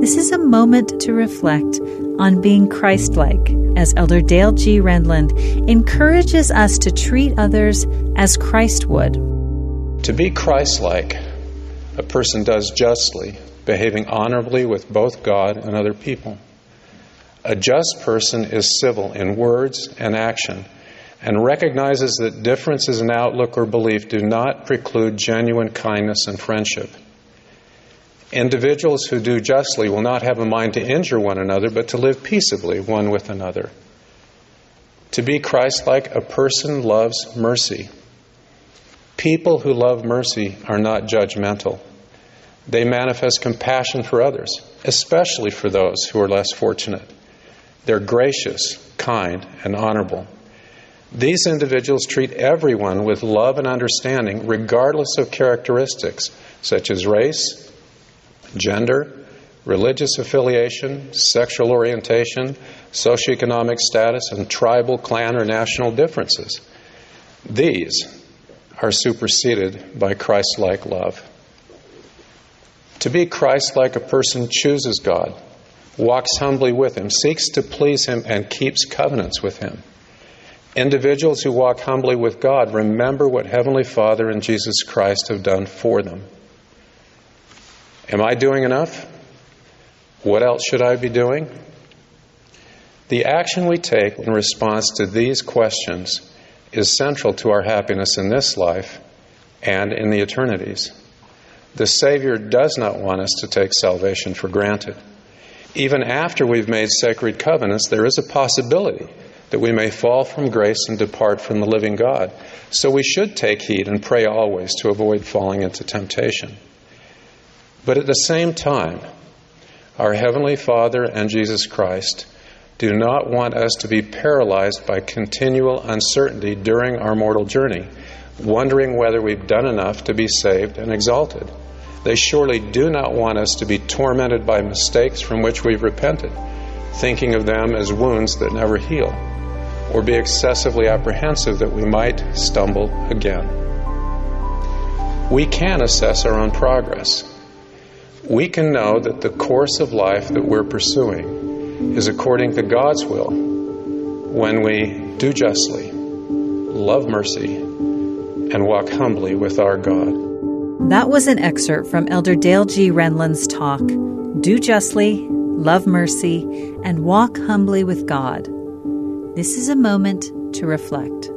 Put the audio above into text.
This is a moment to reflect on being Christ like as Elder Dale G. Renlund encourages us to treat others as Christ would. To be Christ like, a person does justly, behaving honorably with both God and other people. A just person is civil in words and action and recognizes that differences in outlook or belief do not preclude genuine kindness and friendship. Individuals who do justly will not have a mind to injure one another, but to live peaceably one with another. To be Christ like, a person loves mercy. People who love mercy are not judgmental. They manifest compassion for others, especially for those who are less fortunate. They're gracious, kind, and honorable. These individuals treat everyone with love and understanding, regardless of characteristics such as race, gender, religious affiliation, sexual orientation, socioeconomic status, and tribal, clan, or national differences. These are superseded by Christ like love. To be Christ like, a person chooses God, walks humbly with Him, seeks to please Him, and keeps covenants with Him. Individuals who walk humbly with God remember what Heavenly Father and Jesus Christ have done for them. Am I doing enough? What else should I be doing? The action we take in response to these questions is central to our happiness in this life and in the eternities. The Savior does not want us to take salvation for granted. Even after we've made sacred covenants, there is a possibility that we may fall from grace and depart from the living God. So we should take heed and pray always to avoid falling into temptation. But at the same time, our Heavenly Father and Jesus Christ do not want us to be paralyzed by continual uncertainty during our mortal journey, wondering whether we've done enough to be saved and exalted. They surely do not want us to be tormented by mistakes from which we've repented, thinking of them as wounds that never heal, or be excessively apprehensive that we might stumble again. We can assess our own progress we can know that the course of life that we're pursuing is according to God's will when we do justly, love mercy, and walk humbly with our God. That was an excerpt from Elder Dale G. Renlund's talk Do Justly, Love Mercy, and Walk Humbly with God. This is a moment to reflect.